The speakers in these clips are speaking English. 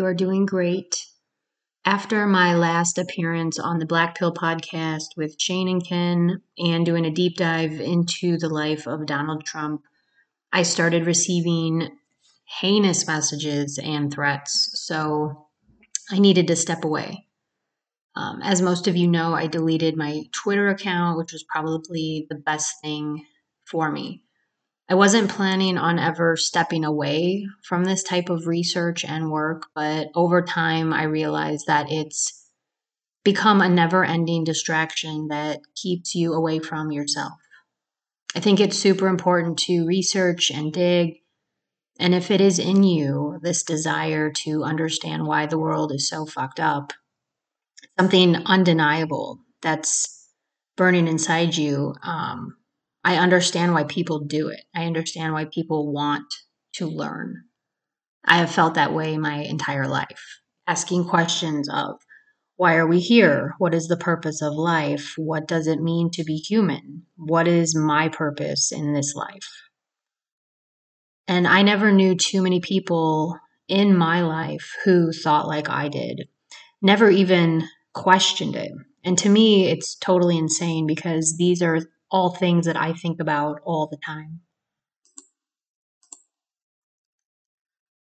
you are doing great. After my last appearance on the Black Pill podcast with Shane and Ken and doing a deep dive into the life of Donald Trump, I started receiving heinous messages and threats. So I needed to step away. Um, as most of you know, I deleted my Twitter account, which was probably the best thing for me. I wasn't planning on ever stepping away from this type of research and work, but over time I realized that it's become a never ending distraction that keeps you away from yourself. I think it's super important to research and dig. And if it is in you, this desire to understand why the world is so fucked up, something undeniable that's burning inside you, um, I understand why people do it. I understand why people want to learn. I have felt that way my entire life, asking questions of why are we here? What is the purpose of life? What does it mean to be human? What is my purpose in this life? And I never knew too many people in my life who thought like I did, never even questioned it. And to me, it's totally insane because these are all things that I think about all the time.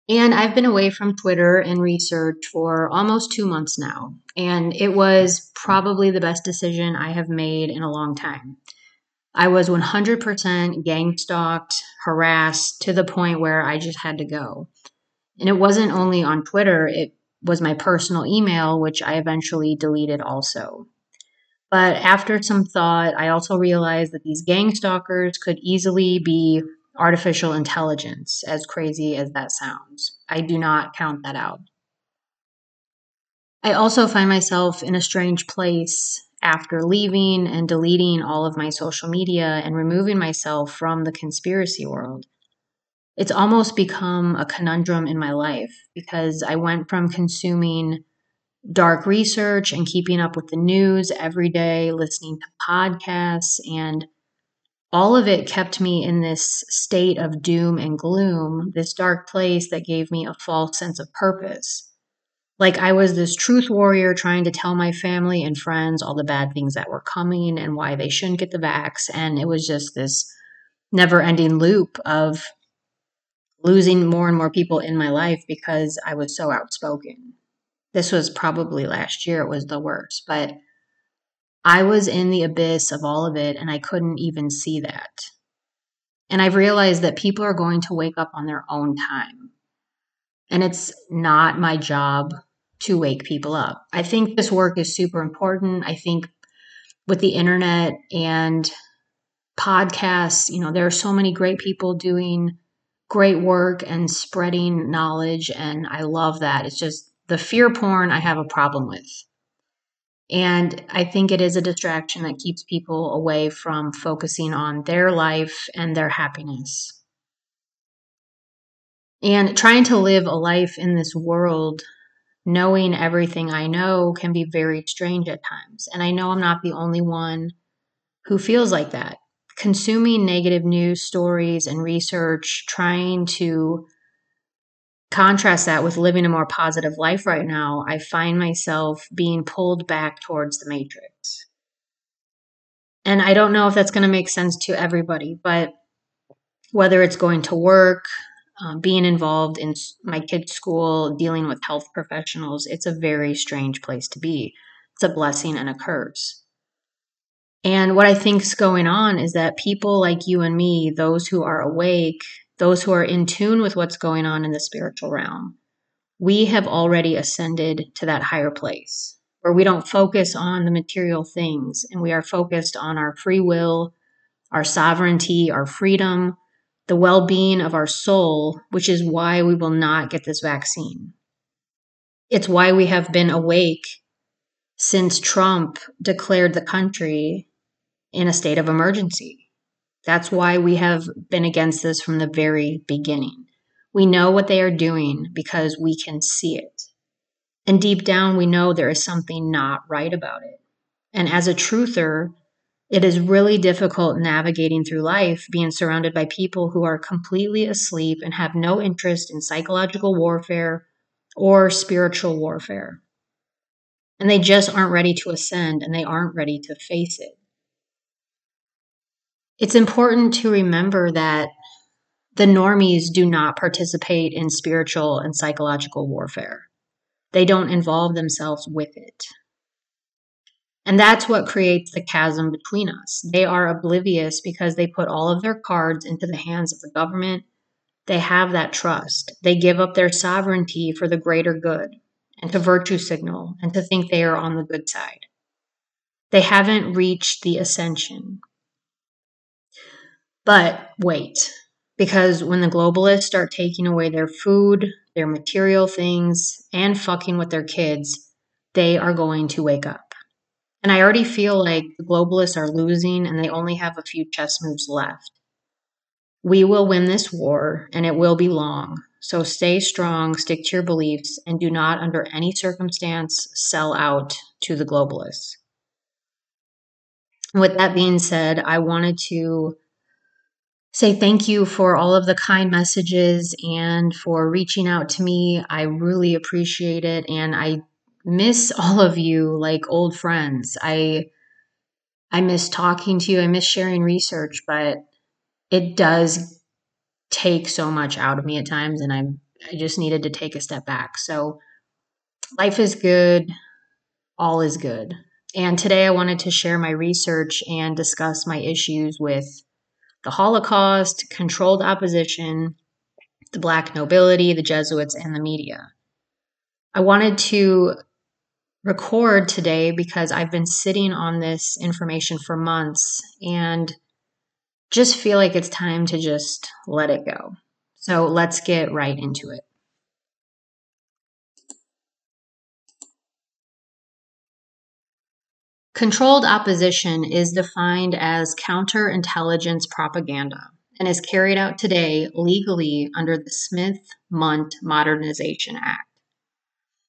And I've been away from Twitter and research for almost two months now. And it was probably the best decision I have made in a long time. I was 100% gang stalked, harassed to the point where I just had to go. And it wasn't only on Twitter, it was my personal email, which I eventually deleted also. But after some thought, I also realized that these gang stalkers could easily be artificial intelligence, as crazy as that sounds. I do not count that out. I also find myself in a strange place after leaving and deleting all of my social media and removing myself from the conspiracy world. It's almost become a conundrum in my life because I went from consuming dark research and keeping up with the news every day, listening to podcasts, and all of it kept me in this state of doom and gloom, this dark place that gave me a false sense of purpose. Like I was this truth warrior trying to tell my family and friends all the bad things that were coming and why they shouldn't get the vax. And it was just this never ending loop of losing more and more people in my life because I was so outspoken this was probably last year, it was the worst, but I was in the abyss of all of it and I couldn't even see that. And I've realized that people are going to wake up on their own time. And it's not my job to wake people up. I think this work is super important. I think with the internet and podcasts, you know, there are so many great people doing great work and spreading knowledge. And I love that. It's just the fear porn I have a problem with. And I think it is a distraction that keeps people away from focusing on their life and their happiness. And trying to live a life in this world, knowing everything I know, can be very strange at times. And I know I'm not the only one who feels like that. Consuming negative news stories and research, trying to contrast that with living a more positive life right now, I find myself being pulled back towards the matrix. And I don't know if that's going to make sense to everybody, but whether it's going to work, um, being involved in my kids' school, dealing with health professionals, it's a very strange place to be. It's a blessing and a curse. And what I think is going on is that people like you and me, those who are awake those who are in tune with what's going on in the spiritual realm, we have already ascended to that higher place where we don't focus on the material things and we are focused on our free will, our sovereignty, our freedom, the well being of our soul, which is why we will not get this vaccine. It's why we have been awake since Trump declared the country in a state of emergency. That's why we have been against this from the very beginning. We know what they are doing because we can see it. And deep down, we know there is something not right about it. And as a truther, It is really difficult navigating through life being surrounded by people who are completely asleep and have no interest in psychological warfare or spiritual warfare. And they just aren't ready to ascend and they aren't ready to face it. It's important to remember that the normies do not participate in spiritual and psychological warfare. They don't involve themselves with it. And that's what creates the chasm between us. They are oblivious because they put all of their cards into the hands of the government. They have that trust. They give up their sovereignty for the greater good and to virtue signal and to think they are on the good side. They haven't reached the ascension. But wait, because when the globalists start taking away their food, their material things, and fucking with their kids, they are going to wake up. And I already feel like the globalists are losing and they only have a few chess moves left. We will win this war and it will be long. So stay strong, stick to your beliefs, and do not, under any circumstance, sell out to the globalists. With that being said, I wanted to say thank you for all of the kind messages and for reaching out to me. I really appreciate it. And I miss all of you like old friends. I I miss talking to you. I miss sharing research, but it does take so much out of me at times and I'm I just needed to take a step back. So life is good, all is good. And today I wanted to share my research and discuss my issues with the Holocaust, controlled opposition, the black nobility, the Jesuits, and the media. I wanted to record today because I've been sitting on this information for months and just feel like it's time to just let it go. So let's get right into it. Controlled opposition is defined as counterintelligence propaganda and is carried out today legally under the Smith Mundt Modernization Act.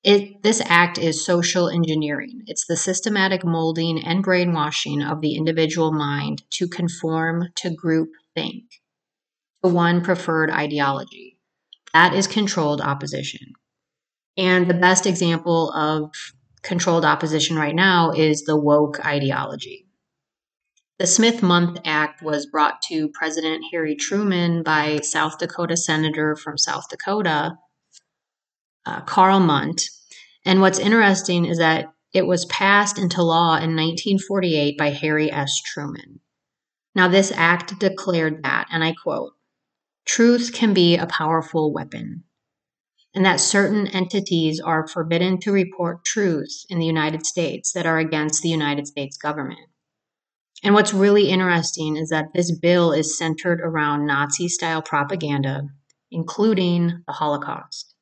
It, this act is social engineering. It's the systematic molding and brainwashing of the individual mind to conform to group think, to one preferred ideology. That is controlled opposition. And the best example of controlled opposition right now is the woke ideology. The Smith Mundt Act was brought to President Harry Truman by South Dakota Senator from South Dakota, uh, Karl Mundt, and what's interesting is that it was passed into law in 1948 by Harry S. Truman. Now, this act declared that, and I quote, truth can be a powerful weapon, and that certain entities are forbidden to report truths in the United States that are against the United States government. And what's really interesting is that this bill is centered around Nazi style propaganda, including the Holocaust.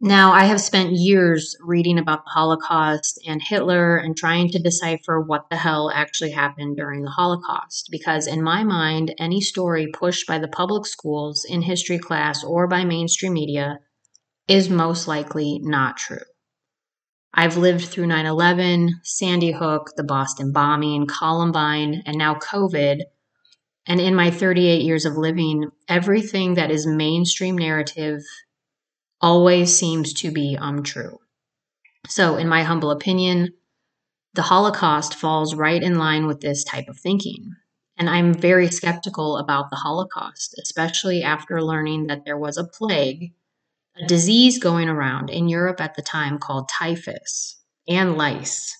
Now, I have spent years reading about the Holocaust and Hitler and trying to decipher what the hell actually happened during the Holocaust. Because, in my mind, any story pushed by the public schools in history class or by mainstream media is most likely not true. I've lived through 9 11, Sandy Hook, the Boston bombing, Columbine, and now COVID. And in my 38 years of living, everything that is mainstream narrative always seems to be um, untrue. So, in my humble opinion, the Holocaust falls right in line with this type of thinking. And I'm very skeptical about the Holocaust, especially after learning that there was a plague, a disease going around in Europe at the time called typhus and lice.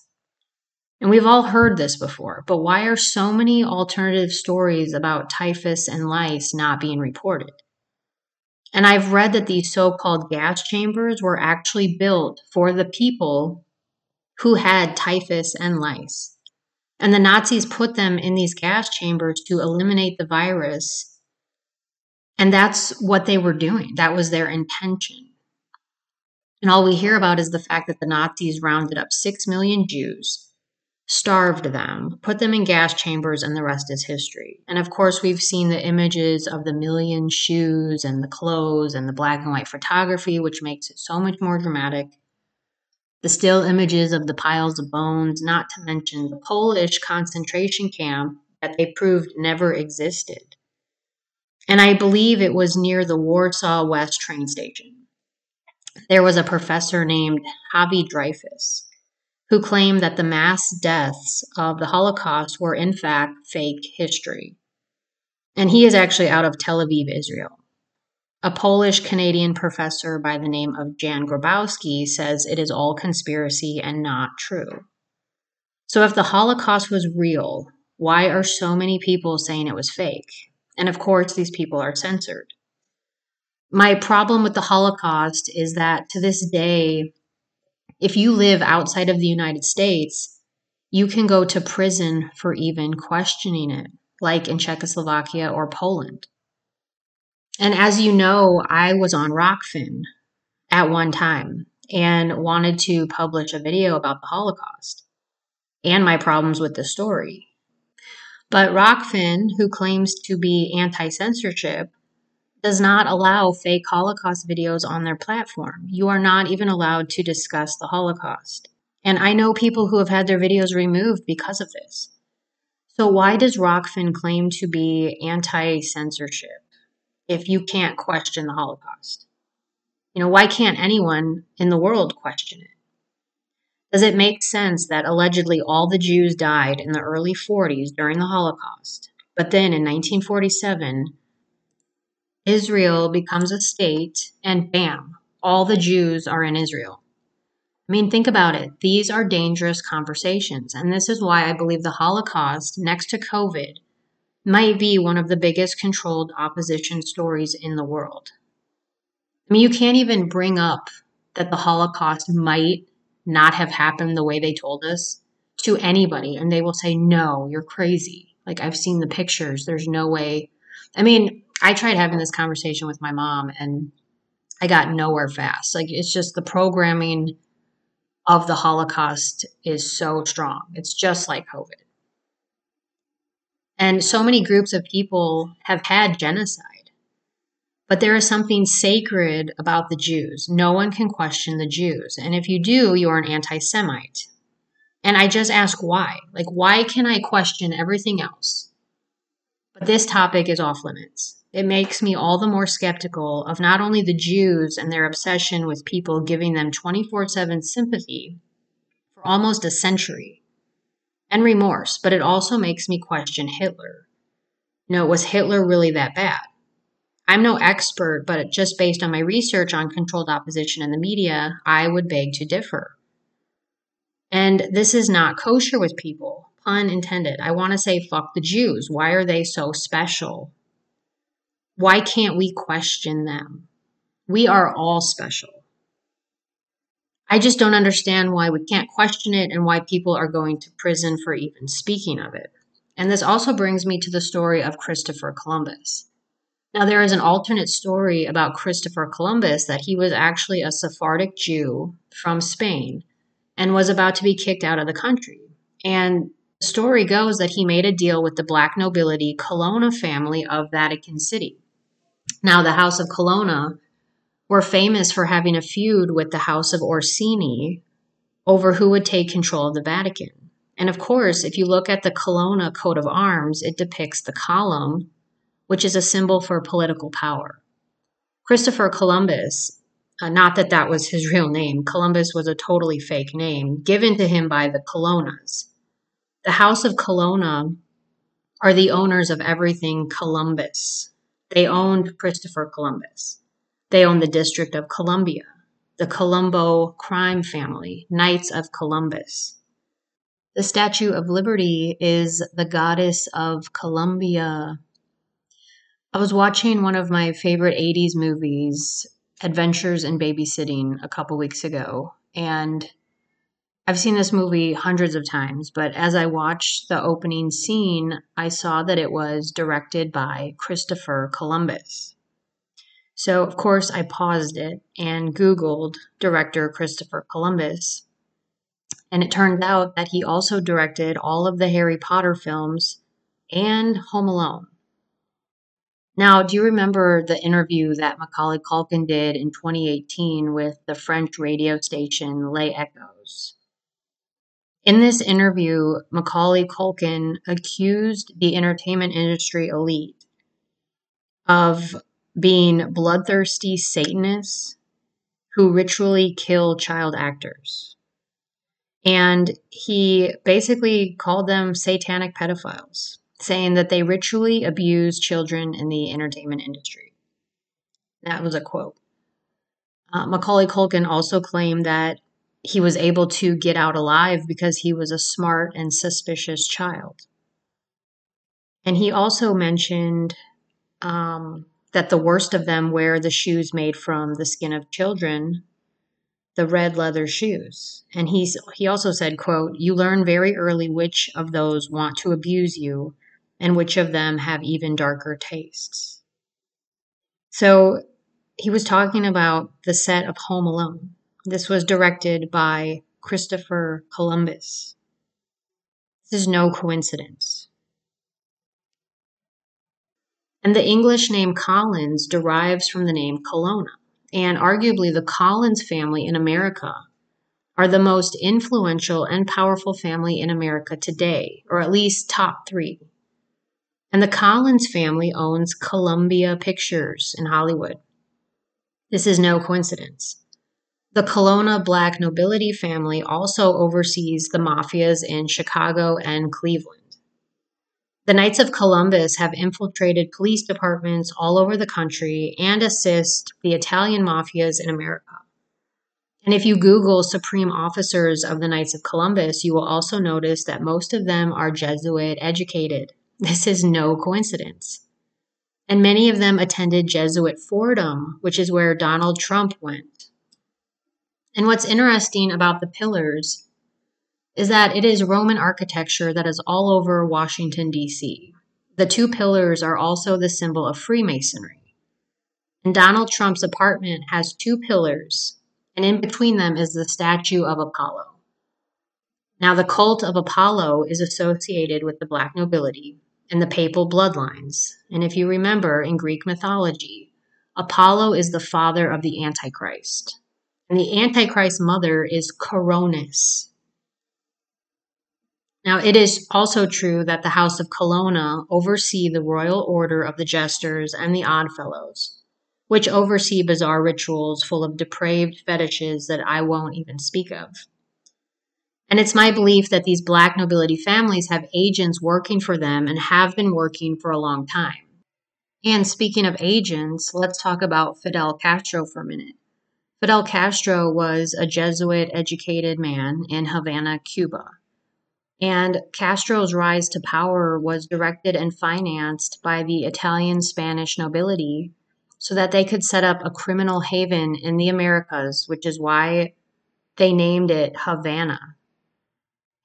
And we've all heard this before, but why are so many alternative stories about typhus and lice not being reported? And I've read that these so called gas chambers were actually built for the people who had typhus and lice. And the Nazis put them in these gas chambers to eliminate the virus. And that's what they were doing, that was their intention. And all we hear about is the fact that the Nazis rounded up 6 million Jews starved them, put them in gas chambers, and the rest is history. And of course, we've seen the images of the million shoes and the clothes and the black and white photography, which makes it so much more dramatic. the still images of the piles of bones, not to mention the Polish concentration camp that they proved never existed. And I believe it was near the Warsaw West train station. There was a professor named Javi Dreyfus who claimed that the mass deaths of the Holocaust were in fact fake history. And he is actually out of Tel Aviv, Israel. A Polish Canadian professor by the name of Jan Grabowski says it is all conspiracy and not true. So, if the Holocaust was real, why are so many people saying it was fake? And of course, these people are censored. My problem with the Holocaust is that to this day, if you live outside of the United States, you can go to prison for even questioning it, like in Czechoslovakia or Poland. And as you know, I was on Rokfin at one time and wanted to publish a video about the Holocaust and my problems with the story. But Rokfin, who claims to be anti censorship, does not allow fake Holocaust videos on their platform. You are not even allowed to discuss the Holocaust. And I know people who have had their videos removed because of this. So, why does Rokfin claim to be anti censorship? if you can't question the Holocaust? You know, why can't anyone in the world question it? Does it make sense that allegedly all the Jews died in the early 40s during the Holocaust, but then in 1947, Israel becomes a state and bam, all the Jews are in Israel? I mean, think about it. These are dangerous conversations. And this is why I believe the Holocaust, next to COVID, might be one of the biggest controlled opposition stories in the world. I mean, you can't even bring up that the Holocaust might not have happened the way they told us to anybody, and they will say, No, you're crazy. Like, I've seen the pictures. There's no way. I mean, I tried having this conversation with my mom, and I got nowhere fast. Like, it's just the programming of the Holocaust is so strong. It's just like COVID. And so many groups of people have had genocide. But there is something sacred about the Jews. No one can question the Jews. And if you do, you are an anti Semite. And I just ask why. Like, why can I question everything else? But this topic is off limits. It makes me all the more skeptical of not only the Jews and their obsession with people giving them 24 7 sympathy for almost a century, and remorse, but it also makes me question Hitler. You know, was Hitler really that bad? I'm no expert, but just based on my research on controlled opposition in the media, I would beg to differ. And this is not kosher with people, pun intended. I want to say, fuck the Jews. Why are they so special? Why can't we question them? We are all special. I just don't understand why we can't question it and why people are going to prison for even speaking of it. And this also brings me to the story of Christopher Columbus. Now, there is an alternate story about Christopher Columbus that he was actually a Sephardic Jew from Spain and was about to be kicked out of the country. And the story goes that he made a deal with the black nobility Colonna family of Vatican City. Now, the House of Colonna were famous for having a feud with the House of Orsini over who would take control of the Vatican. And of course, if you look at the Colonna coat of arms, it depicts the column, which is a symbol for political power. Christopher Columbus, uh, not that that was his real name, Columbus was a totally fake name given to him by the Colonnas. The House of Colonna are the owners of everything Columbus. They owned Christopher Columbus. They own the District of Columbia, the Colombo crime family, Knights of Columbus. The Statue of Liberty is the goddess of Columbia. I was watching one of my favorite 80s movies, Adventures in Babysitting, a couple weeks ago, and I've seen this movie hundreds of times, but as I watched the opening scene, I saw that it was directed by Christopher Columbus. So, of course, I paused it and Googled director Christopher Columbus. And it turned out that he also directed all of the Harry Potter films and Home Alone. Now, do you remember the interview that Macaulay Culkin did in 2018 with the French radio station Les Echos? In this interview, Macaulay Culkin accused the entertainment industry elite of being bloodthirsty Satanists who ritually kill child actors. And he basically called them satanic pedophiles, saying that they ritually abuse children in the entertainment industry. That was a quote. Uh, Macaulay Culkin also claimed that he was able to get out alive because he was a smart and suspicious child. And he also mentioned um, that the worst of them wear the shoes made from the skin of children, the red leather shoes. And he's he also said, quote, "You learn very early which of those want to abuse you and which of them have even darker tastes." So he was talking about the set of Home Alone. This was directed by Christopher Columbus. This is no coincidence. And the English name Collins derives from the name Colonna. And arguably, the Collins family in America are the most influential and powerful family in America today, or at least top three. And the Collins family owns Columbia Pictures in Hollywood. This is no coincidence. The Colonna black nobility family also oversees the mafias in Chicago and Cleveland. The Knights of Columbus have infiltrated police departments all over the country and assist the Italian mafias in America. And if you Google supreme officers of the Knights of Columbus, you will also notice that most of them are Jesuit educated. This is no coincidence. And many of them attended Jesuit Fordham, which is where Donald Trump went. And what's interesting about the pillars is that it is Roman architecture that is all over Washington, D.C. The two pillars are also the symbol of Freemasonry. And Donald Trump's apartment has two pillars, and in between them is the statue of Apollo. Now, the cult of Apollo is associated with the black nobility and the papal bloodlines. And if you remember in Greek mythology, Apollo is the father of the Antichrist. And the Antichrist mother is Coronis, now, it is also true that the House of Colonna oversee the royal order of the jesters and the oddfellows, which oversee bizarre rituals full of depraved fetishes that I won't even speak of. And it's my belief that these black nobility families have agents working for them and have been working for a long time. And speaking of agents, let's talk about Fidel Castro for a minute. Fidel Castro was a Jesuit educated man in Havana, Cuba. And Castro's rise to power was directed and financed by the Italian Spanish nobility so that they could set up a criminal haven in the Americas, which is why they named it Havana.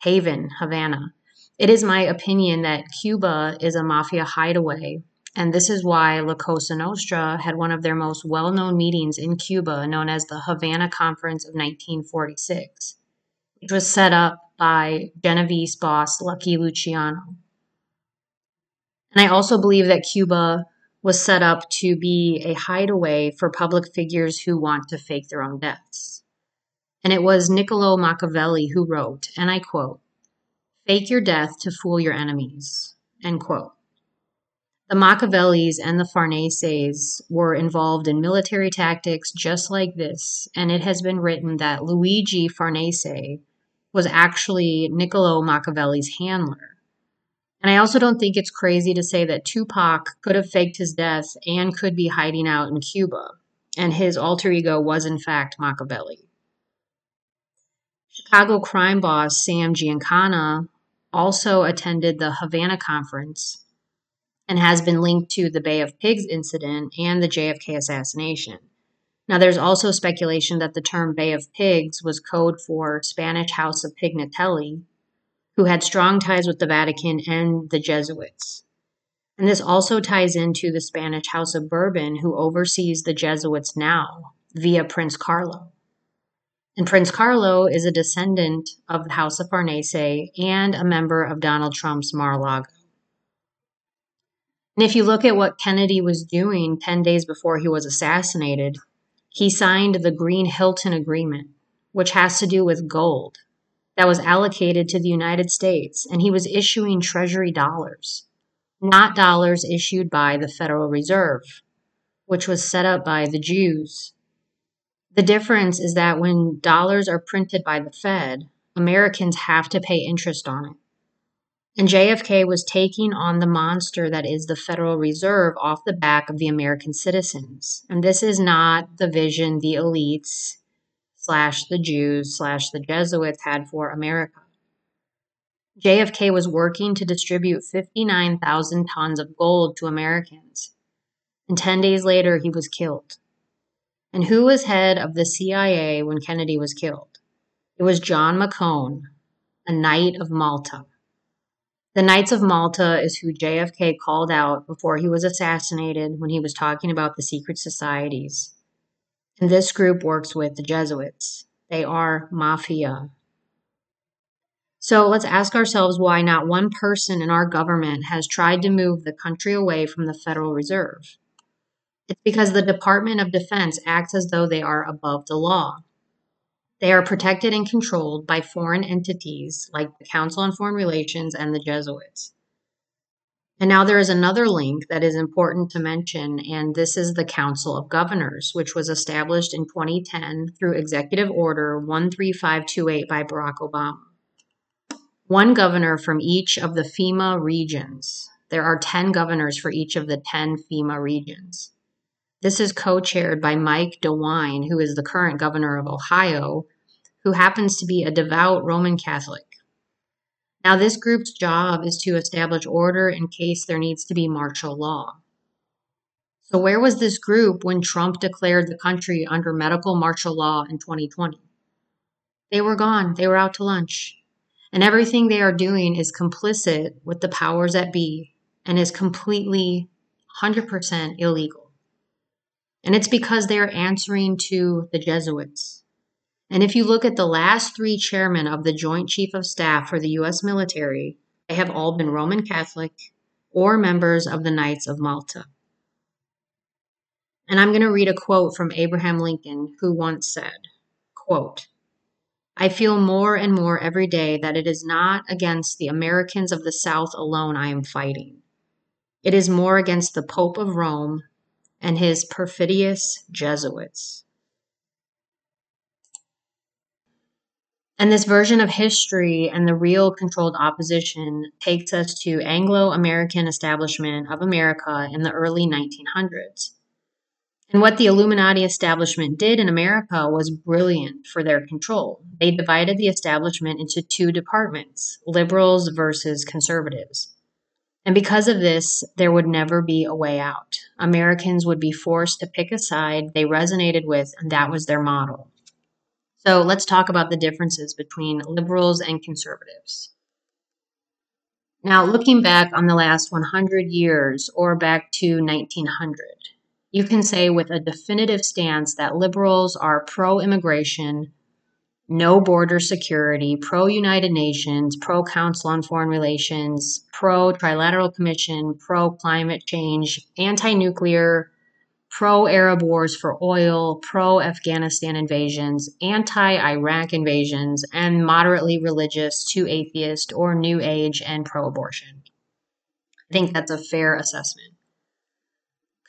Haven, Havana. It is my opinion that Cuba is a mafia hideaway, and this is why La Cosa Nostra had one of their most well known meetings in Cuba, known as the Havana Conference of 1946, which was set up by Genovese boss Lucky Luciano. And I also believe that Cuba was set up to be a hideaway for public figures who want to fake their own deaths. And it was Niccolo Machiavelli who wrote, and I quote, Fake your death to fool your enemies, end quote. The Machiavellis and the Farneses were involved in military tactics just like this, and it has been written that Luigi Farnese was actually Niccolo Machiavelli's handler. And I also don't think it's crazy to say that Tupac could have faked his death and could be hiding out in Cuba, and his alter ego was in fact Machiavelli. Chicago crime boss Sam Giancana also attended the Havana conference and has been linked to the Bay of Pigs incident and the JFK assassination. Now, there's also speculation that the term Bay of Pigs was code for Spanish House of Pignatelli, who had strong ties with the Vatican and the Jesuits. And this also ties into the Spanish House of Bourbon, who oversees the Jesuits now via Prince Carlo. And Prince Carlo is a descendant of the House of Farnese and a member of Donald Trump's Mar a Lago. And if you look at what Kennedy was doing 10 days before he was assassinated, he signed the Green Hilton Agreement, which has to do with gold that was allocated to the United States, and he was issuing Treasury dollars, not dollars issued by the Federal Reserve, which was set up by the Jews. The difference is that when dollars are printed by the Fed, Americans have to pay interest on it. And JFK was taking on the monster that is the Federal Reserve off the back of the American citizens. And this is not the vision the elites slash the Jews slash the Jesuits had for America. JFK was working to distribute 59,000 tons of gold to Americans. And 10 days later, he was killed. And who was head of the CIA when Kennedy was killed? It was John McCone, a Knight of Malta. The Knights of Malta is who JFK called out before he was assassinated when he was talking about the secret societies. And this group works with the Jesuits. They are mafia. So let's ask ourselves why not one person in our government has tried to move the country away from the Federal Reserve. It's because the Department of Defense acts as though they are above the law. They are protected and controlled by foreign entities like the Council on Foreign Relations and the Jesuits. And now there is another link that is important to mention, and this is the Council of Governors, which was established in 2010 through Executive Order 13528 by Barack Obama. One governor from each of the FEMA regions. There are 10 governors for each of the 10 FEMA regions. This is co chaired by Mike DeWine, who is the current governor of Ohio, who happens to be a devout Roman Catholic. Now, this group's job is to establish order in case there needs to be martial law. So, where was this group when Trump declared the country under medical martial law in 2020? They were gone. They were out to lunch. And everything they are doing is complicit with the powers that be and is completely 100% illegal. And it's because they are answering to the Jesuits. And if you look at the last three chairmen of the Joint Chief of Staff for the U.S. military, they have all been Roman Catholic or members of the Knights of Malta. And I'm going to read a quote from Abraham Lincoln, who once said, quote, I feel more and more every day that it is not against the Americans of the South alone I am fighting. It is more against the Pope of Rome and his perfidious Jesuits. And this version of history and the real controlled opposition takes us to Anglo American establishment of America in the early 1900s. And what the Illuminati establishment did in America was brilliant for their control. They divided the establishment into two departments liberals versus conservatives. And because of this, there would never be a way out. Americans would be forced to pick a side they resonated with, and that was their model. So let's talk about the differences between liberals and conservatives. Now, looking back on the last 100 years or back to 1900, you can say with a definitive stance that liberals are pro immigration, no border security, pro United Nations, pro Council on Foreign Relations, pro Trilateral Commission, pro climate change, anti nuclear, pro Arab wars for oil, pro Afghanistan invasions, anti Iraq invasions, and moderately religious to atheist or New Age and pro abortion. I think that's a fair assessment.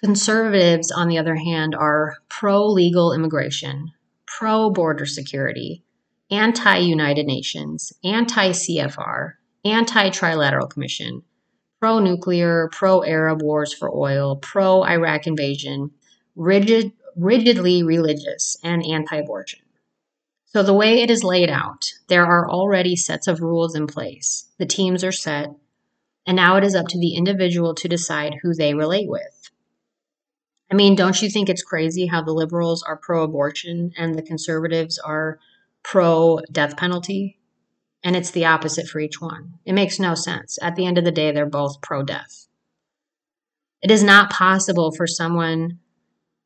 Conservatives, on the other hand, are pro legal immigration, pro border security, anti United Nations, anti CFR, anti Trilateral Commission, pro nuclear, pro Arab wars for oil, pro Iraq invasion, rigid, rigidly religious, and anti abortion. So, the way it is laid out, there are already sets of rules in place. The teams are set, and now it is up to the individual to decide who they relate with. I mean, don't you think it's crazy how the liberals are pro abortion and the conservatives are pro death penalty? and it's the opposite for each one. It makes no sense. At the end of the day, they're both pro death. It is not possible for someone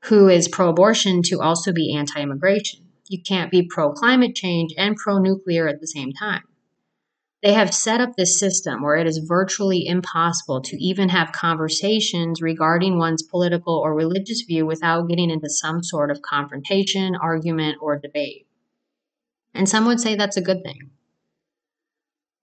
who is pro abortion to also be anti immigration. You can't be pro climate change and pro nuclear at the same time. They have set up this system where it is virtually impossible to even have conversations regarding one's political or religious view without getting into some sort of confrontation, argument, or debate. And some would say that's a good thing.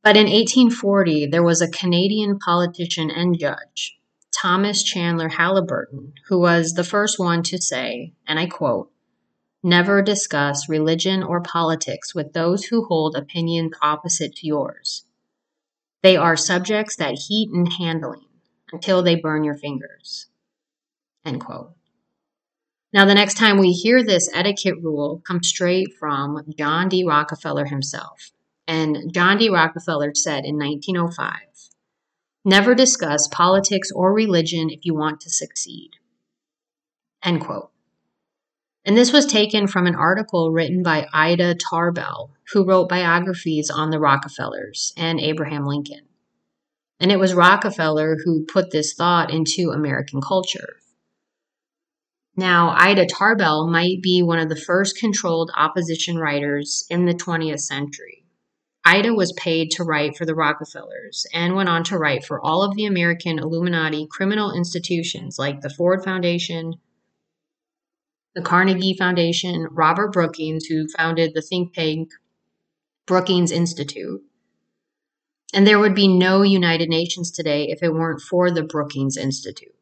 But in 1840, there was a Canadian politician and judge, Thomas Chandler Halliburton, who was the first one to say, and I quote, Never discuss religion or politics with those who hold opinions opposite to yours. They are subjects that heat in handling until they burn your fingers. End quote. Now, the next time we hear this etiquette rule come straight from John D. Rockefeller himself. And John D. Rockefeller said in 1905 Never discuss politics or religion if you want to succeed. End quote. And this was taken from an article written by Ida Tarbell, who wrote biographies on the Rockefellers and Abraham Lincoln. And it was Rockefeller who put this thought into American culture. Now, Ida Tarbell might be one of the first controlled opposition writers in the 20th century. Ida was paid to write for the Rockefellers and went on to write for all of the American Illuminati criminal institutions like the Ford Foundation, the Carnegie Foundation, Robert Brookings, who founded the think tank Brookings Institute. And there would be no United Nations today if it weren't for the Brookings Institute.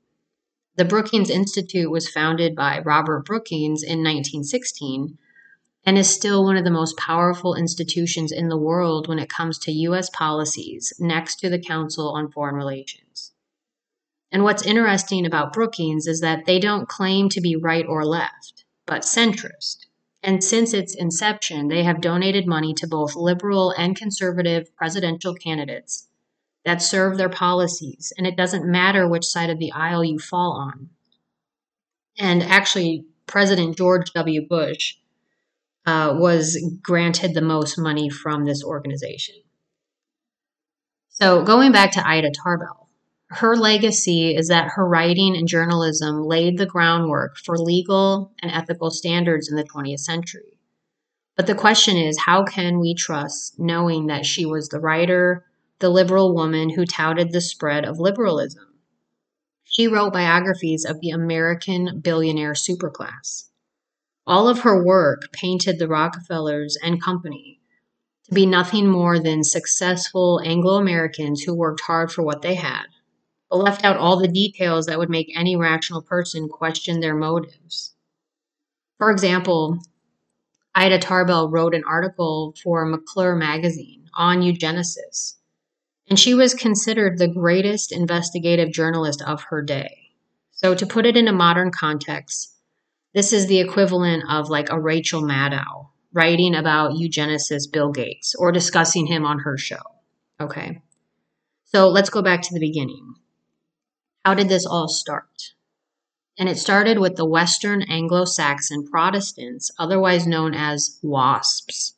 The Brookings Institute was founded by Robert Brookings in 1916 and is still one of the most powerful institutions in the world when it comes to U.S. policies, next to the Council on Foreign Relations. And what's interesting about Brookings is that they don't claim to be right or left, but centrist. And since its inception, they have donated money to both liberal and conservative presidential candidates that serve their policies, and it doesn't matter which side of the aisle you fall on. And actually, President George W. Bush uh, was granted the most money from this organization. So, going back to Ida Tarbell, her legacy is that her writing and journalism laid the groundwork for legal and ethical standards in the 20th century. But the question is how can we trust knowing that she was the writer, the liberal woman who touted the spread of liberalism? She wrote biographies of the American billionaire superclass. All of her work painted the Rockefellers and company to be nothing more than successful Anglo Americans who worked hard for what they had but left out all the details that would make any rational person question their motives. For example, Ida Tarbell wrote an article for McClure magazine on eugenesis, and she was considered the greatest investigative journalist of her day. So, to put it in a modern context, this is the equivalent of like a Rachel Maddow writing about eugenicist Bill Gates or discussing him on her show. Okay. So let's go back to the beginning. How did this all start? And it started with the Western Anglo Saxon Protestants, otherwise known as WASPs,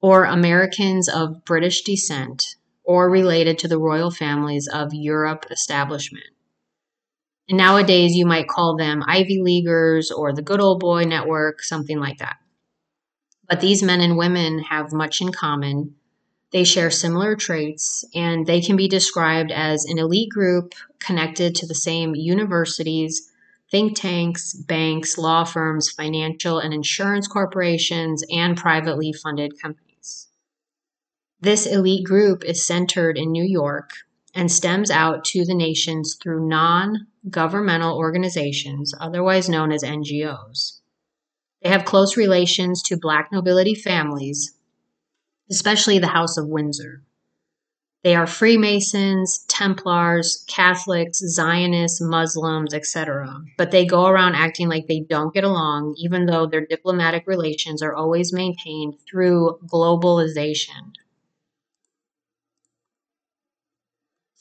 or Americans of British descent, or related to the royal families of Europe establishment. And nowadays, you might call them Ivy Leaguers or the Good Old Boy Network, something like that. But these men and women have much in common they share similar traits, and they can be described as an elite group connected to the same universities, think tanks, banks, law firms, financial and insurance corporations, and privately funded companies. This elite group is centered in New York and stems out to the nations through non governmental organizations, otherwise known as NGOs. They have close relations to black nobility families especially the House of Windsor. They are Freemasons, Templars, Catholics, Zionists, Muslims, etc. But they go around acting like they don't get along, even though their diplomatic relations are always maintained through globalization.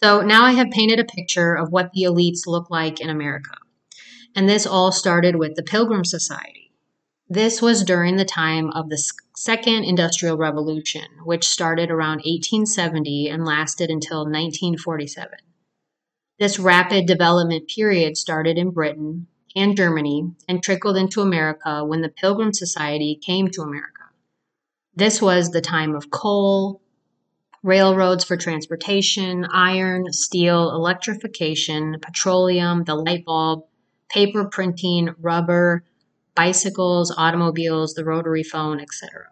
So now I have painted a picture of what the elites look like in America. And this all started with the Pilgrim Society. This was during the time of the Second Industrial Revolution, which started around 1870 and lasted until 1947. This rapid development period started in Britain and Germany and trickled into America when the Pilgrim Society came to America. This was the time of coal, railroads for transportation, iron, steel, electrification, petroleum, the light bulb, paper printing, rubber, bicycles, automobiles, the rotary phone, etc.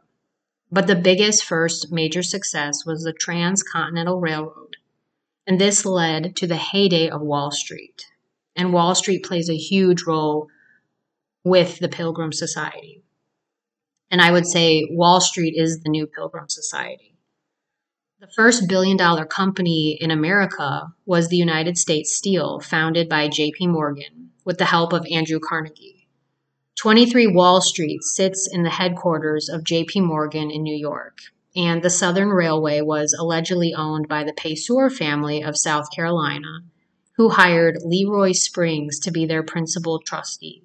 But the biggest first major success was the Transcontinental Railroad, and this led to the heyday of Wall Street. And Wall Street plays a huge role with the Pilgrim Society. And I would say Wall Street is the new Pilgrim Society. The first billion dollar company in America was the United States Steel, founded by J.P. Morgan with the help of Andrew Carnegie. 23 Wall Street sits in the headquarters of JP Morgan in New York, and the Southern Railway was allegedly owned by the Paysor family of South Carolina, who hired Leroy Springs to be their principal trustee.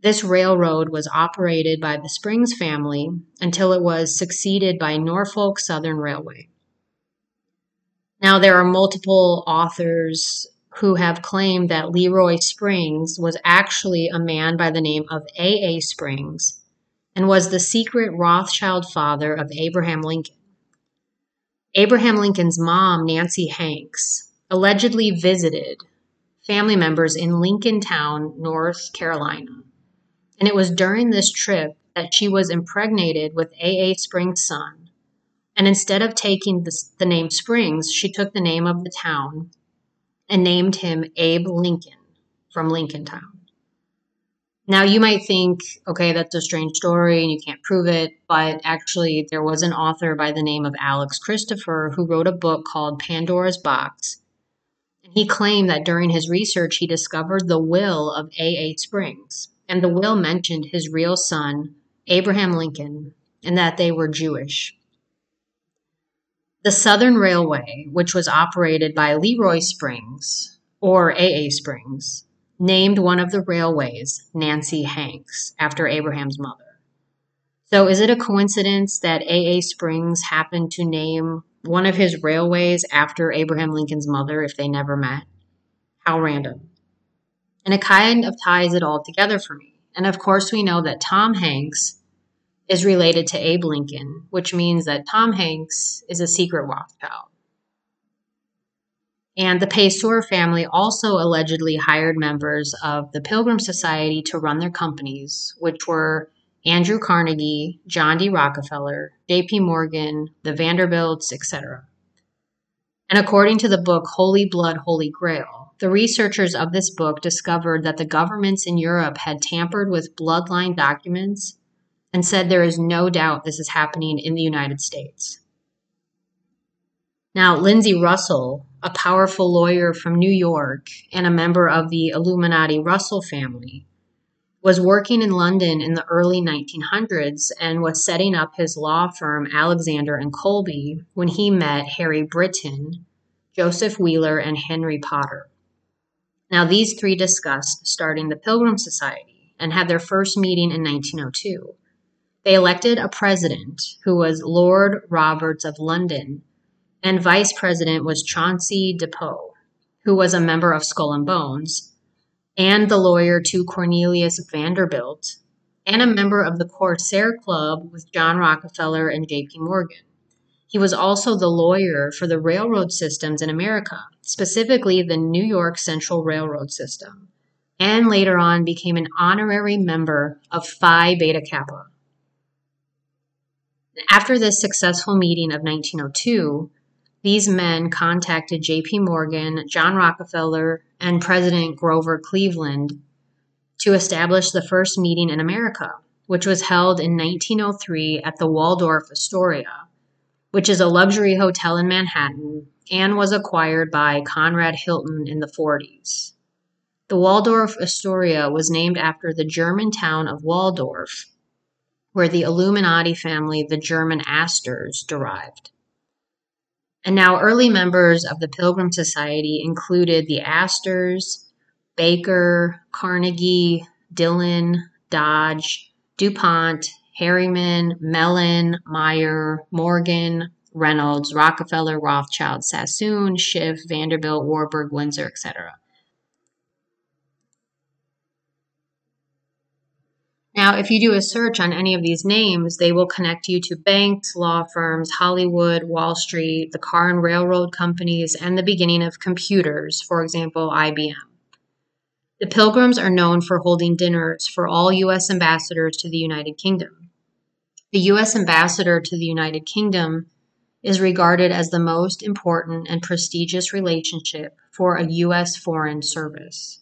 This railroad was operated by the Springs family until it was succeeded by Norfolk Southern Railway. Now, there are multiple authors who have claimed that Leroy Springs was actually a man by the name of A.A. Springs and was the secret Rothschild father of Abraham Lincoln. Abraham Lincoln's mom, Nancy Hanks, allegedly visited family members in Lincoln Town, North Carolina. And it was during this trip that she was impregnated with A.A. Springs' son. And instead of taking the, the name Springs, she took the name of the town and named him Abe Lincoln from Lincoln Town. Now, you might think, okay, that's a strange story and you can't prove it, but actually, there was an author by the name of Alex Christopher who wrote a book called Pandora's Box. And he claimed that during his research, he discovered the will of A.A. Springs. And the will mentioned his real son, Abraham Lincoln, and that they were Jewish. The Southern Railway, which was operated by Leroy Springs, or AA Springs, named one of the railways Nancy Hanks after Abraham's mother. So, is it a coincidence that AA Springs happened to name one of his railways after Abraham Lincoln's mother if they never met? How random. And it kind of ties it all together for me. And of course, we know that Tom Hanks is related to Abe Lincoln, which means that Tom Hanks is a secret Rothschild. And the Paysor family also allegedly hired members of the Pilgrim Society to run their companies, which were Andrew Carnegie, John D. Rockefeller, J.P. Morgan, the Vanderbilts, etc. And according to the book Holy Blood, Holy Grail, the researchers of this book discovered that the governments in Europe had tampered with bloodline documents and said there is no doubt this is happening in the United States. Now, Lindsay Russell, a powerful lawyer from New York and a member of the Illuminati Russell family, was working in London in the early 1900s and was setting up his law firm Alexander and Colby when he met Harry Brittain, Joseph Wheeler, and Henry Potter. Now, these three discussed starting the Pilgrim Society and had their first meeting in 1902. They elected a president who was Lord Roberts of London, and vice president was Chauncey Depew, who was a member of Skull and Bones, and the lawyer to Cornelius Vanderbilt, and a member of the Corsair Club with John Rockefeller and J.P. Morgan. He was also the lawyer for the railroad systems in America, specifically the New York Central Railroad System, and later on became an honorary member of Phi Beta Kappa, after this successful meeting of 1902, these men contacted JP Morgan, John Rockefeller, and President Grover Cleveland to establish the first meeting in America, which was held in 1903 at the Waldorf Astoria, which is a luxury hotel in Manhattan and was acquired by Conrad Hilton in the 40s. The Waldorf Astoria was named after the German town of Waldorf, where the Illuminati family, the German Astors, derived. And now, early members of the Pilgrim Society included the Astors, Baker, Carnegie, Dillon, Dodge, DuPont, Harriman, Mellon, Meyer, Morgan, Reynolds, Rockefeller, Rothschild, Sassoon, Schiff, Vanderbilt, Warburg, Windsor, etc. Now, if you do a search on any of these names, they will connect you to banks, law firms, Hollywood, Wall Street, the car and railroad companies, and the beginning of computers, for example, IBM. The Pilgrims are known for holding dinners for all U.S. ambassadors to the United Kingdom. The U.S. ambassador to the United Kingdom is regarded as the most important and prestigious relationship for a U.S. foreign service.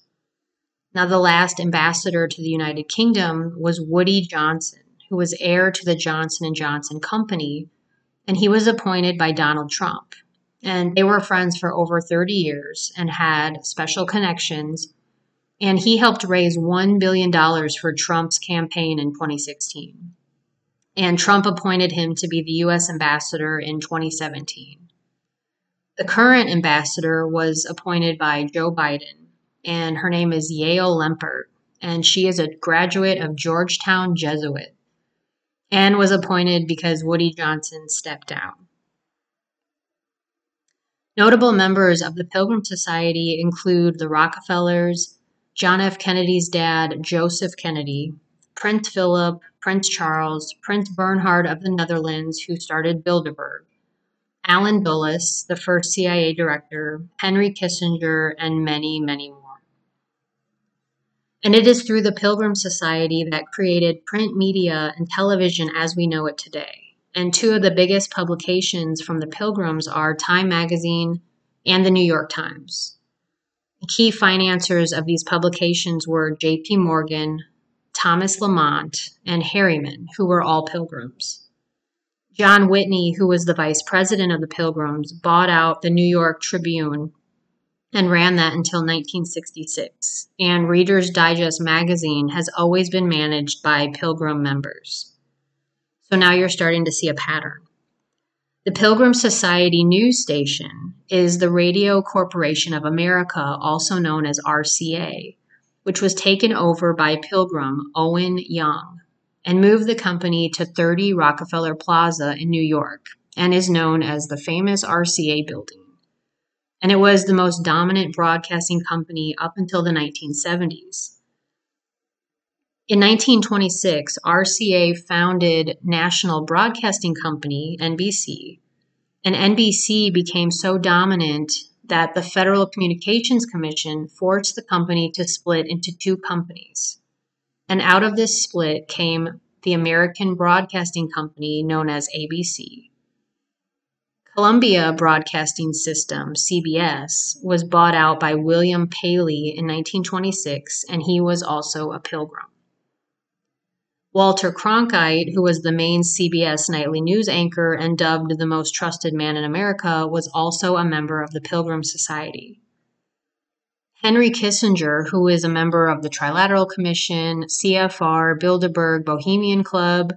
Now, the last ambassador to the United Kingdom was Woody Johnson, who was heir to the Johnson & Johnson company, and he was appointed by Donald Trump. And they were friends for over 30 years and had special connections. And he helped raise $1 billion for Trump's campaign in 2016. And Trump appointed him to be the U.S. ambassador in 2017. The current ambassador was appointed by Joe Biden and her name is Yael Lempert, and she is a graduate of Georgetown Jesuit and was appointed because Woody Johnson stepped down. Notable members of the Pilgrim Society include the Rockefellers, John F. Kennedy's dad, Joseph Kennedy, Prince Philip, Prince Charles, Prince Bernhard of the Netherlands, who started Bilderberg, Allen Dulles, the first CIA director, Henry Kissinger, and many, many more. And it is through the Pilgrim Society that created print media and television as we know it today. And two of the biggest publications from the Pilgrims are Time Magazine and the New York Times. The key financiers of these publications were J.P. Morgan, Thomas Lamont, and Harriman, who were all Pilgrims. John Whitney, who was the vice president of the Pilgrims, bought out the New York Tribune and ran that until 1966. And Reader's Digest magazine has always been managed by Pilgrim members. So now you're starting to see a pattern. The Pilgrim Society news station is the Radio Corporation of America, also known as RCA, which was taken over by Pilgrim Owen Young and moved the company to 30 Rockefeller Plaza in New York and is known as the famous RCA building and it was the most dominant broadcasting company up until the 1970s. In 1926, RCA founded National Broadcasting Company, NBC, and NBC became so dominant that the Federal Communications Commission forced the company to split into two companies. And out of this split came the American Broadcasting Company, known as ABC. Columbia Broadcasting System, CBS, was bought out by William Paley in 1926, and he was also a pilgrim. Walter Cronkite, who was the main CBS nightly news anchor and dubbed the most trusted man in America, was also a member of the Pilgrim Society. Henry Kissinger, who is a member of the Trilateral Commission, CFR, Bilderberg, Bohemian Club,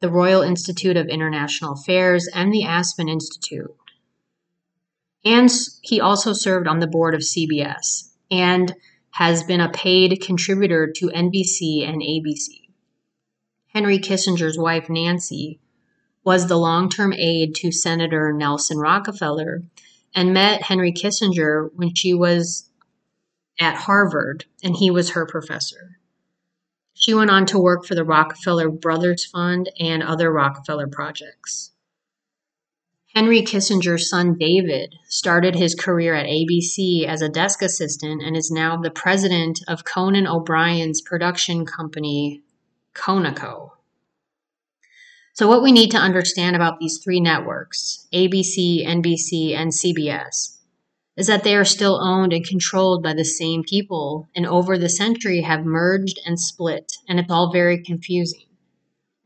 the Royal Institute of International Affairs, and the Aspen Institute. And he also served on the board of CBS and has been a paid contributor to NBC and ABC. Henry Kissinger's wife, Nancy, was the long term aide to Senator Nelson Rockefeller and met Henry Kissinger when she was at Harvard and he was her professor. She went on to work for the Rockefeller Brothers Fund and other Rockefeller projects. Henry Kissinger's son David started his career at ABC as a desk assistant and is now the president of Conan O'Brien's production company, Conaco. So, what we need to understand about these three networks ABC, NBC, and CBS is that they are still owned and controlled by the same people and over the century have merged and split, and it's all very confusing.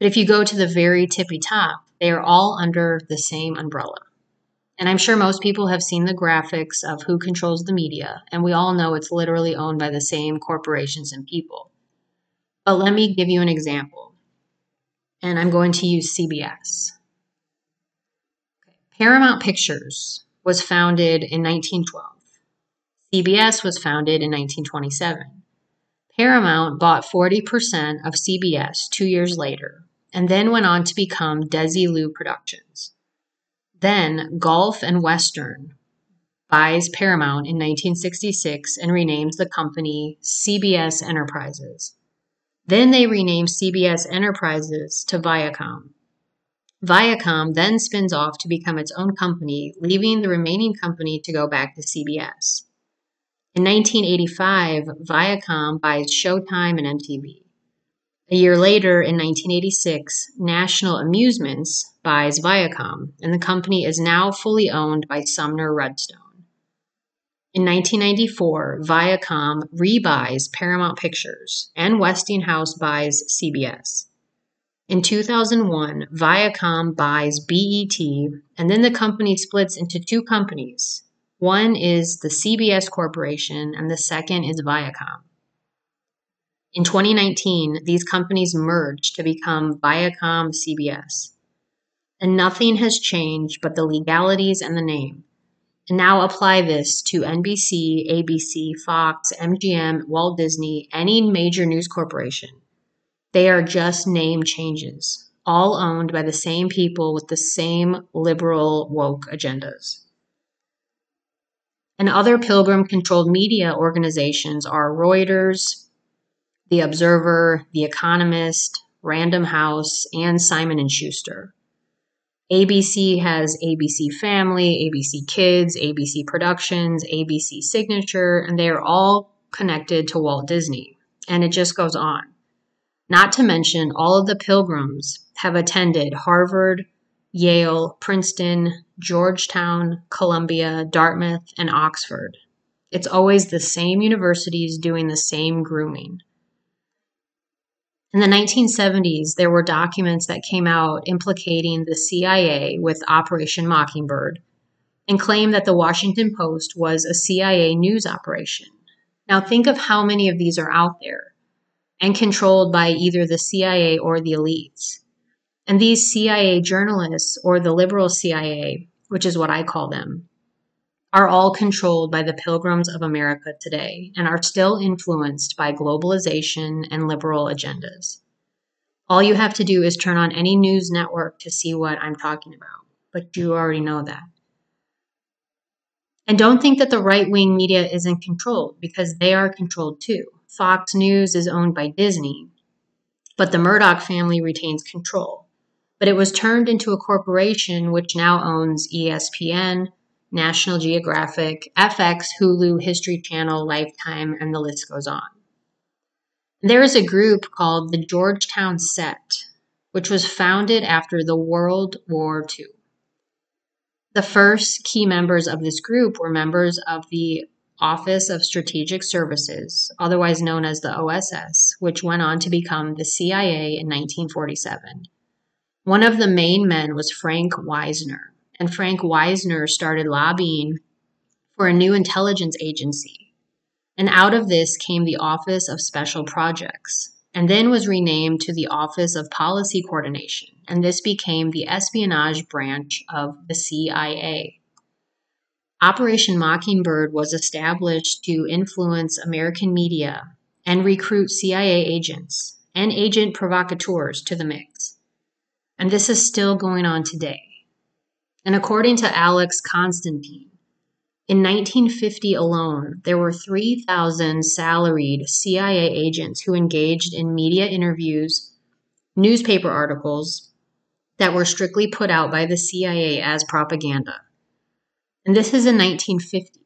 But if you go to the very tippy top, they are all under the same umbrella. And I'm sure most people have seen the graphics of who controls the media, and we all know it's literally owned by the same corporations and people. But let me give you an example. And I'm going to use CBS. Paramount Pictures was founded in 1912. CBS was founded in 1927. Paramount bought 40% of CBS two years later and then went on to become Desilu Productions. Then Gulf and Western buys Paramount in 1966 and renames the company CBS Enterprises. Then they renamed CBS Enterprises to Viacom. Viacom then spins off to become its own company, leaving the remaining company to go back to CBS. In 1985, Viacom buys Showtime and MTV. A year later, in 1986, National Amusements buys Viacom, and the company is now fully owned by Sumner Redstone. In 1994, Viacom rebuys Paramount Pictures, and Westinghouse buys CBS. In 2001, Viacom buys BET, and then the company splits into two companies. One is the CBS Corporation, and the second is Viacom. In 2019, these companies merged to become Viacom CBS. And nothing has changed but the legalities and the name. And now apply this to NBC, ABC, Fox, MGM, Walt Disney, any major news corporation. They are just name changes, all owned by the same people with the same liberal woke agendas. And other pilgrim controlled media organizations are Reuters, The Observer, The Economist, Random House, and Simon and Schuster. ABC has ABC Family, ABC Kids, ABC Productions, ABC Signature, and they are all connected to Walt Disney. And it just goes on. Not to mention, all of the pilgrims have attended Harvard, Yale, Princeton, Georgetown, Columbia, Dartmouth, and Oxford. It's always the same universities doing the same grooming. In the 1970s, there were documents that came out implicating the CIA with Operation Mockingbird and claimed that the Washington Post was a CIA news operation. Now, think of how many of these are out there and controlled by either the CIA or the elites. And these CIA journalists, or the liberal CIA, which is what I call them, are all controlled by the pilgrims of America today and are still influenced by globalization and liberal agendas. All you have to do is turn on any news network to see what I'm talking about, but you already know that. And don't think that the right wing media isn't controlled because they are controlled too. Fox News is owned by Disney, but the Murdoch family retains control. But it was turned into a corporation which now owns ESPN, National Geographic, FX, Hulu, History Channel, Lifetime, and the list goes on. There is a group called the Georgetown Set, which was founded after the World War II. The first key members of this group were members of the Office of Strategic Services, otherwise known as the OSS, which went on to become the CIA in 1947. One of the main men was Frank Wisner, and Frank Wisner started lobbying for a new intelligence agency. And out of this came the Office of Special Projects, and then was renamed to the Office of Policy Coordination, and this became the espionage branch of the CIA. Operation Mockingbird was established to influence American media and recruit CIA agents and agent provocateurs to the mix. And this is still going on today. And according to Alex Constantine, in 1950 alone, there were 3,000 salaried CIA agents who engaged in media interviews, newspaper articles that were strictly put out by the CIA as propaganda. And this is in 1950.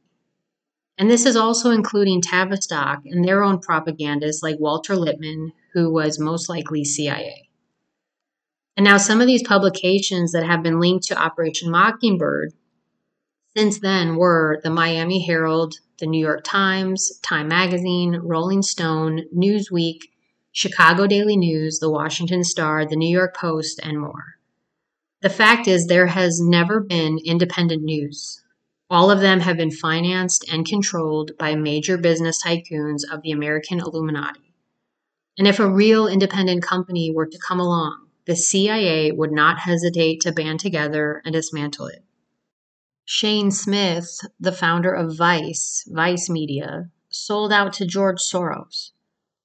And this is also including Tavistock and their own propagandists like Walter Lippmann, who was most likely CIA. And now, some of these publications that have been linked to Operation Mockingbird since then were the Miami Herald, the New York Times, Time Magazine, Rolling Stone, Newsweek, Chicago Daily News, the Washington Star, the New York Post, and more. The fact is, there has never been independent news. All of them have been financed and controlled by major business tycoons of the American Illuminati. And if a real independent company were to come along, the CIA would not hesitate to band together and dismantle it. Shane Smith, the founder of Vice, Vice Media, sold out to George Soros.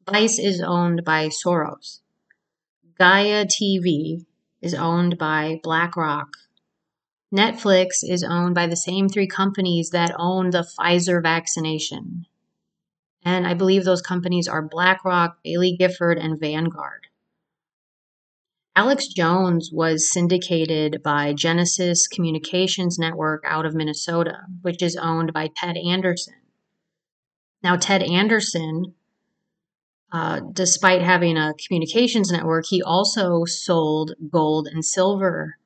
Vice is owned by Soros. Gaia TV is owned by BlackRock, Netflix is owned by the same three companies that own the Pfizer vaccination. And I believe those companies are BlackRock, Baillie Gifford, and Vanguard. Alex Jones was syndicated by Genesis Communications Network out of Minnesota, which is owned by Ted Anderson. Now, Ted Anderson, uh, despite having a communications network, he also sold gold and silver.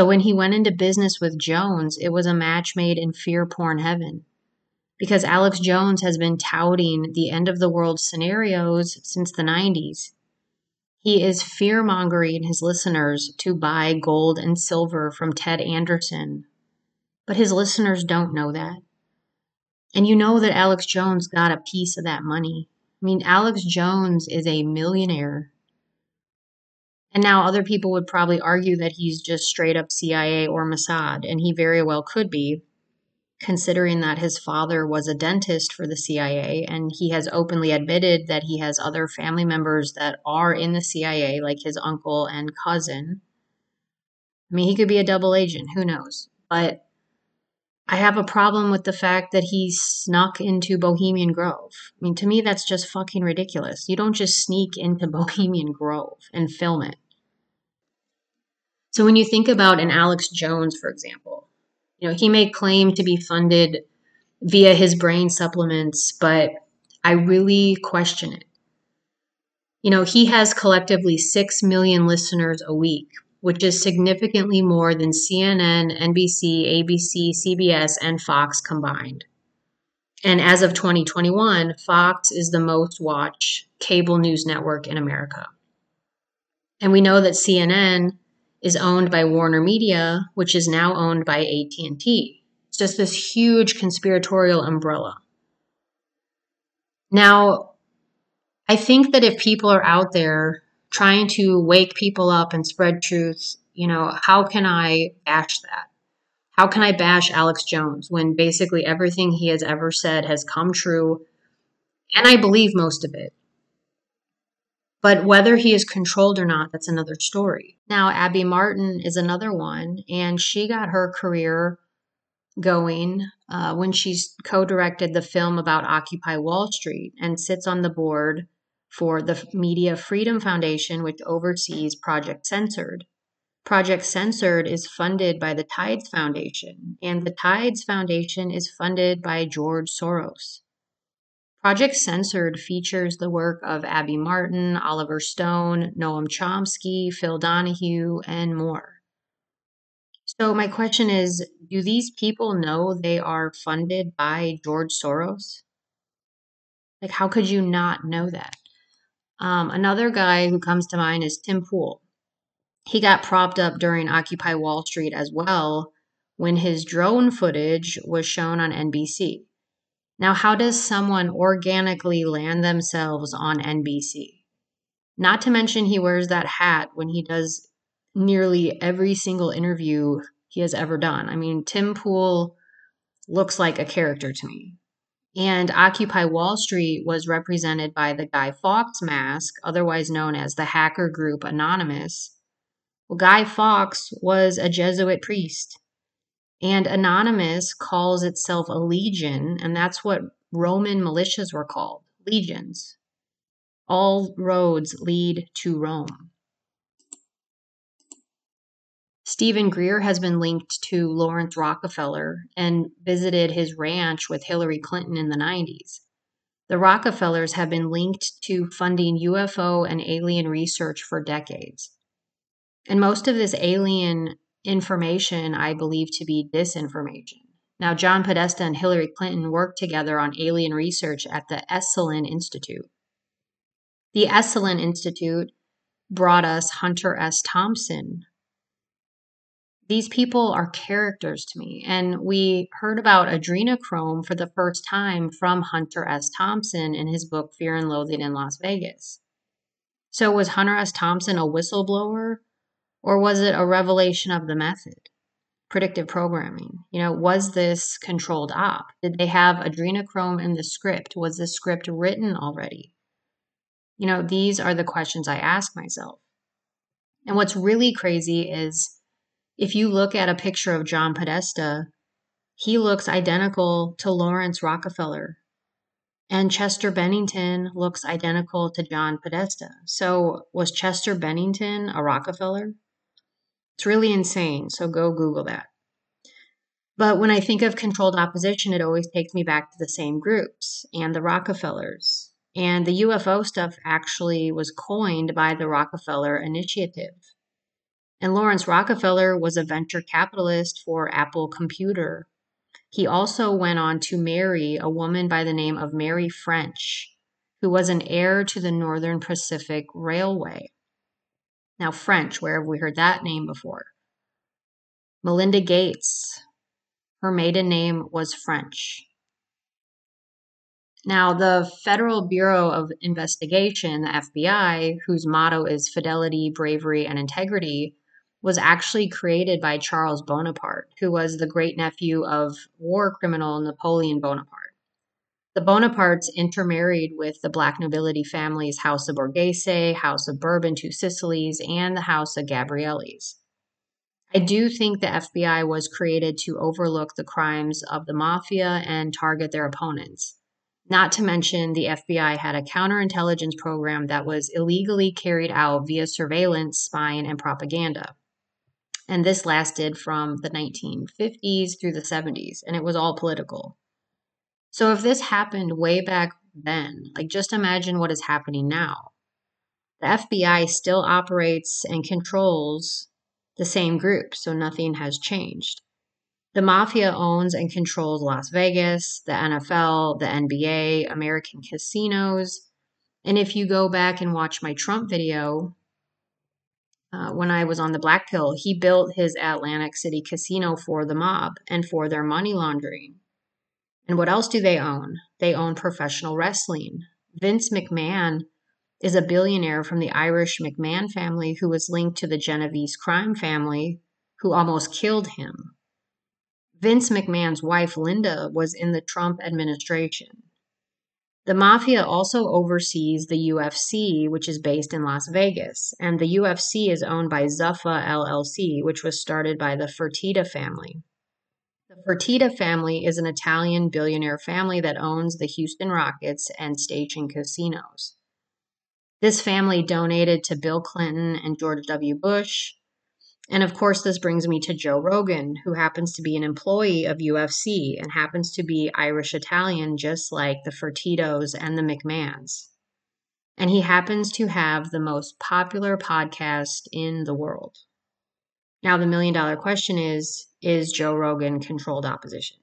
So when he went into business with Jones, it was a match made in fear porn heaven. Because Alex Jones has been touting the end of the world scenarios since the 90s. He is fear mongering his listeners to buy gold and silver from Ted Anderson. But his listeners don't know that. And you know that Alex Jones got a piece of that money. I mean, Alex Jones is a millionaire. And now other people would probably argue that he's just straight up CIA or Mossad, and he very well could be considering that his father was a dentist for the CIA and he has openly admitted that he has other family members that are in the CIA, like his uncle and cousin. I mean, he could be a double agent, who knows? But I have a problem with the fact that he snuck into Bohemian Grove. I mean, to me, that's just fucking ridiculous. You don't just sneak into Bohemian Grove and film it. So when you think about an Alex Jones, for example, you know, he may claim to be funded via his brain supplements, but I really question it. You know, he has collectively 6 million listeners a week, which is significantly more than CNN, NBC, ABC, CBS, and Fox combined. And as of 2021, Fox is the most watched cable news network in America. And we know that CNN is owned by Warner Media, which is now owned by AT&T. It's just this huge conspiratorial umbrella. Now, I think that if people are out there trying to wake people up and spread truth, you know, how can I bash that? How can I bash Alex Jones when basically everything he has ever said has come true? And I believe most of it. But whether he is controlled or not, that's another story. Now, Abby Martin is another one, and she got her career going uh, when she co directed the film about Occupy Wall Street and sits on the board for the Media Freedom Foundation, which oversees Project Censored. Project Censored is funded by the Tides Foundation, and the Tides Foundation is funded by George Soros. Project Censored features the work of Abby Martin, Oliver Stone, Noam Chomsky, Phil Donahue, and more. So, my question is Do these people know they are funded by George Soros? Like, how could you not know that? Um, another guy who comes to mind is Tim Pool. He got propped up during Occupy Wall Street as well when his drone footage was shown on NBC. Now, how does someone organically land themselves on NBC? Not to mention, he wears that hat when he does nearly every single interview he has ever done. I mean, Tim Pool looks like a character to me. And Occupy Wall Street was represented by the Guy Fawkes mask, otherwise known as the hacker group Anonymous. Well, Guy Fawkes was a Jesuit priest. And Anonymous calls itself a legion, and that's what Roman militias were called legions. All roads lead to Rome. Stephen Greer has been linked to Laurance Rockefeller and visited his ranch with Hillary Clinton in the 90s. The Rockefellers have been linked to funding UFO and alien research for decades. And most of this alien information I believe to be disinformation. Now, John Podesta and Hillary Clinton worked together on alien research at the Esalen Institute. The Esalen Institute brought us Hunter S. Thompson. These people are characters to me, and we heard about adrenochrome for the first time from Hunter S. Thompson in his book Fear and Loathing in Las Vegas. So, was Hunter S. Thompson a whistleblower or was it a revelation of the method? Predictive programming. You know, was this controlled op? Did they have adrenochrome in the script? Was the script written already? You know, these are the questions I ask myself. And what's really crazy is if you look at a picture of John Podesta, he looks identical to Laurance Rockefeller. And Chester Bennington looks identical to John Podesta. So, was Chester Bennington a Rockefeller? It's really insane. So, go Google that. But when I think of controlled opposition, it always takes me back to the same groups and the Rockefellers. And the UFO stuff actually was coined by the Rockefeller Initiative. And Laurance Rockefeller was a venture capitalist for Apple Computer. He also went on to marry a woman by the name of Mary French, who was an heir to the Northern Pacific Railway. Now, French, where have we heard that name before? Melinda Gates, her maiden name was French. Now, the Federal Bureau of Investigation, the FBI, whose motto is fidelity, bravery, and integrity, was actually created by Charles Bonaparte, who was the great nephew of war criminal Napoleon Bonaparte. The Bonapartes intermarried with the black nobility families House of Borghese, House of Bourbon, Two Sicilies, and the House of Gabriellis. I do think the FBI was created to overlook the crimes of the mafia and target their opponents. Not to mention, the FBI had a counterintelligence program that was illegally carried out via surveillance, spying, and propaganda. And this lasted from the 1950s through the 70s, and it was all political. So if this happened way back then, like just imagine what is happening now. The FBI still operates and controls the same group, so nothing has changed. The mafia owns and controls Las Vegas, the NFL, the NBA, American casinos. And if you go back and watch my Trump video, uh, when I was on the Black Pill, he built his Atlantic City casino for the mob and for their money laundering. And what else do they own? They own professional wrestling. Vince McMahon is a billionaire from the Irish McMahon family who was linked to the Genovese crime family who almost killed him. Vince McMahon's wife, Linda, was in the Trump administration. The mafia also oversees the UFC, which is based in Las Vegas, and the UFC is owned by Zuffa LLC, which was started by the Fertitta family. The Fertitta family is an Italian billionaire family that owns the Houston Rockets and Station casinos. This family donated to Bill Clinton and George W. Bush. And of course, this brings me to Joe Rogan, who happens to be an employee of UFC and happens to be Irish Italian, just like the Fertittos and the McMahons. And he happens to have the most popular podcast in the world. Now, the million dollar question is Is Joe Rogan controlled opposition?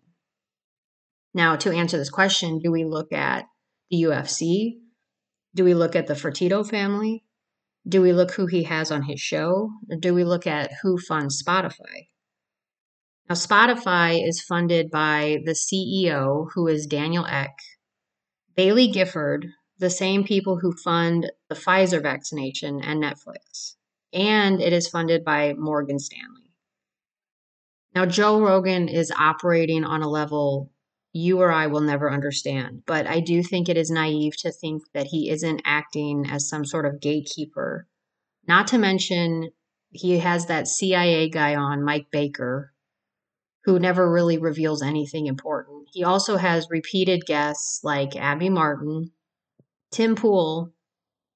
Now, to answer this question, do we look at the UFC do we look at the Fertitto family? Do we look who he has on his show? Or do we look at who funds Spotify? Now, Spotify is funded by the CEO, who is Daniel Ek, Baillie Gifford, the same people who fund the Pfizer vaccination and Netflix, and it is funded by Morgan Stanley. Now, Joe Rogan is operating on a level you or I will never understand. But I do think it is naive to think that he isn't acting as some sort of gatekeeper. Not to mention, he has that CIA guy on, Mike Baker, who never really reveals anything important. He also has repeated guests like Abby Martin, Tim Pool,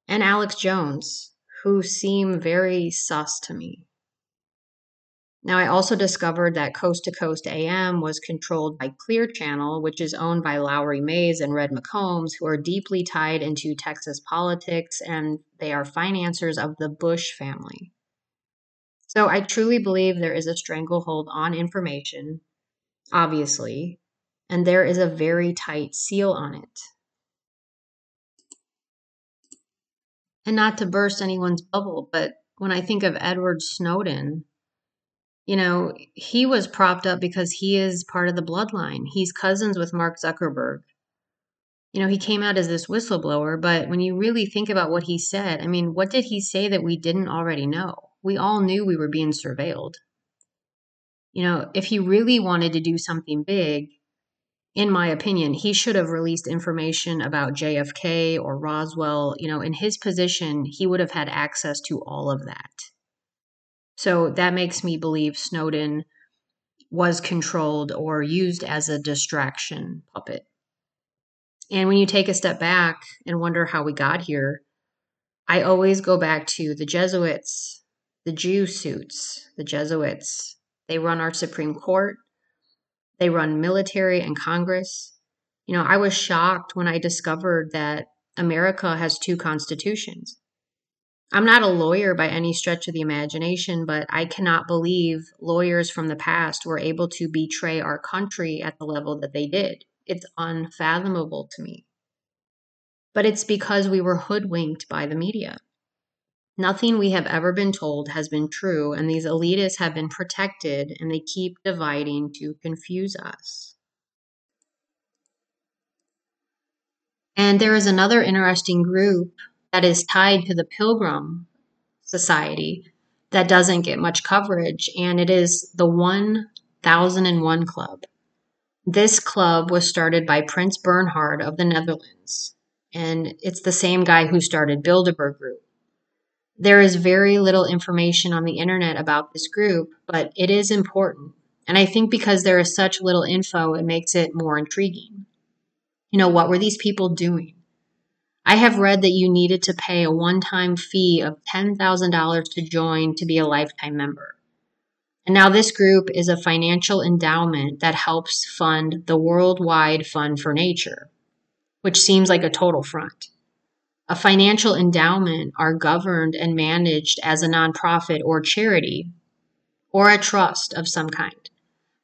and Alex Jones, who seem very sus to me. Now, I also discovered that Coast to Coast AM was controlled by Clear Channel, which is owned by Lowry Mays and Red McCombs, who are deeply tied into Texas politics and they are financiers of the Bush family. So I truly believe there is a stranglehold on information, obviously, and there is a very tight seal on it. And not to burst anyone's bubble, but when I think of Edward Snowden, you know, he was propped up because he is part of the bloodline. He's cousins with Mark Zuckerberg. You know, he came out as this whistleblower, but when you really think about what he said, I mean, what did he say that we didn't already know? We all knew we were being surveilled. You know, if he really wanted to do something big, in my opinion, he should have released information about JFK or Roswell. You know, in his position, he would have had access to all of that. So that makes me believe Snowden was controlled or used as a distraction puppet. And when you take a step back and wonder how we got here, I always go back to the Jesuits, the Jew suits, the Jesuits. They run our Supreme Court, they run military and Congress. You know, I was shocked when I discovered that America has two constitutions. I'm not a lawyer by any stretch of the imagination, but I cannot believe lawyers from the past were able to betray our country at the level that they did. It's unfathomable to me. But it's because we were hoodwinked by the media. Nothing we have ever been told has been true, and these elitists have been protected and they keep dividing to confuse us. And there is another interesting group that is tied to the Pilgrim Society that doesn't get much coverage, and it is the 1001 Club. This club was started by Prince Bernhard of the Netherlands, and it's the same guy who started Bilderberg Group. There is very little information on the internet about this group, but it is important. And I think because there is such little info, it makes it more intriguing. You know, what were these people doing? I have read that you needed to pay a one time fee of $10,000 to join to be a lifetime member. And now this group is a financial endowment that helps fund the Worldwide Fund for Nature, which seems like a total front. A financial endowment are governed and managed as a nonprofit or charity or a trust of some kind.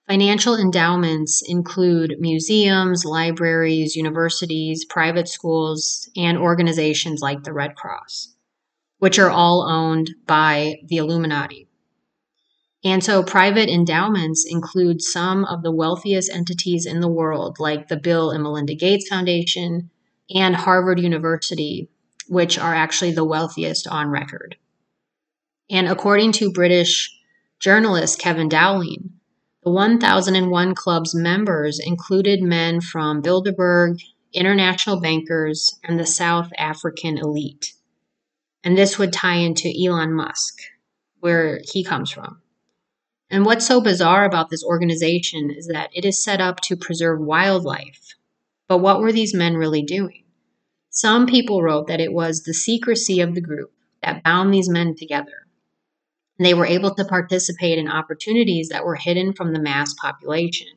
Financial endowments include museums, libraries, universities, private schools, and organizations like the Red Cross, which are all owned by the Illuminati. And so private endowments include some of the wealthiest entities in the world, like the Bill and Melinda Gates Foundation and Harvard University, which are actually the wealthiest on record. And according to British journalist Kevin Dowling, the 1001 Club's members included men from Bilderberg, international bankers, and the South African elite. And this would tie into Elon Musk, where he comes from. And what's so bizarre about this organization is that it is set up to preserve wildlife. But what were these men really doing? Some people wrote that it was the secrecy of the group that bound these men together they were able to participate in opportunities that were hidden from the mass population.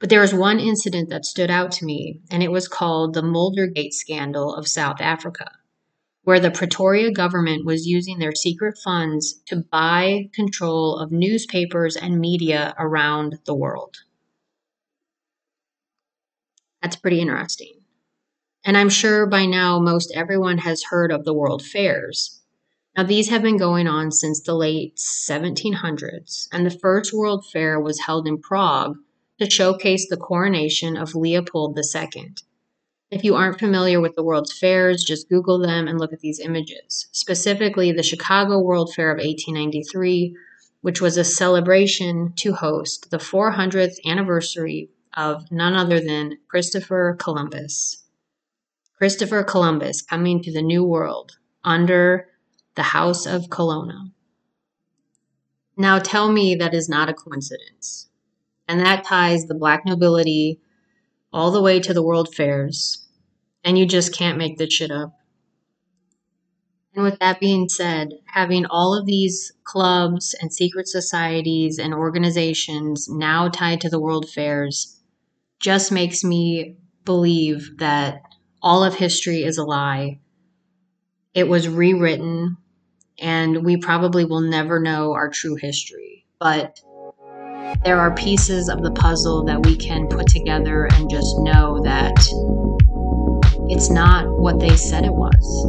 But there was one incident that stood out to me, and it was called the Muldergate scandal of South Africa, where the Pretoria government was using their secret funds to buy control of newspapers and media around the world. That's pretty interesting. And I'm sure by now most everyone has heard of the World Fairs, now, these have been going on since the late 1700s, and the first World Fair was held in Prague to showcase the coronation of Leopold II. If you aren't familiar with the World's Fairs, just Google them and look at these images. Specifically, the Chicago World Fair of 1893, which was a celebration to host the 400th anniversary of none other than Christopher Columbus. Christopher Columbus coming to the New World under the House of Colonna. Now tell me that is not a coincidence. And that ties the black nobility all the way to the world fairs. And you just can't make this shit up. And with that being said, having all of these clubs and secret societies and organizations now tied to the world fairs just makes me believe that all of history is a lie. It was rewritten and we probably will never know our true history. But there are pieces of the puzzle that we can put together and just know that it's not what they said it was.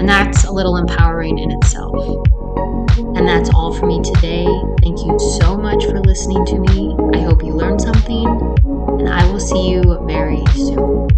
And that's a little empowering in itself. And that's all for me today. Thank you so much for listening to me. I hope you learned something, and I will see you very soon.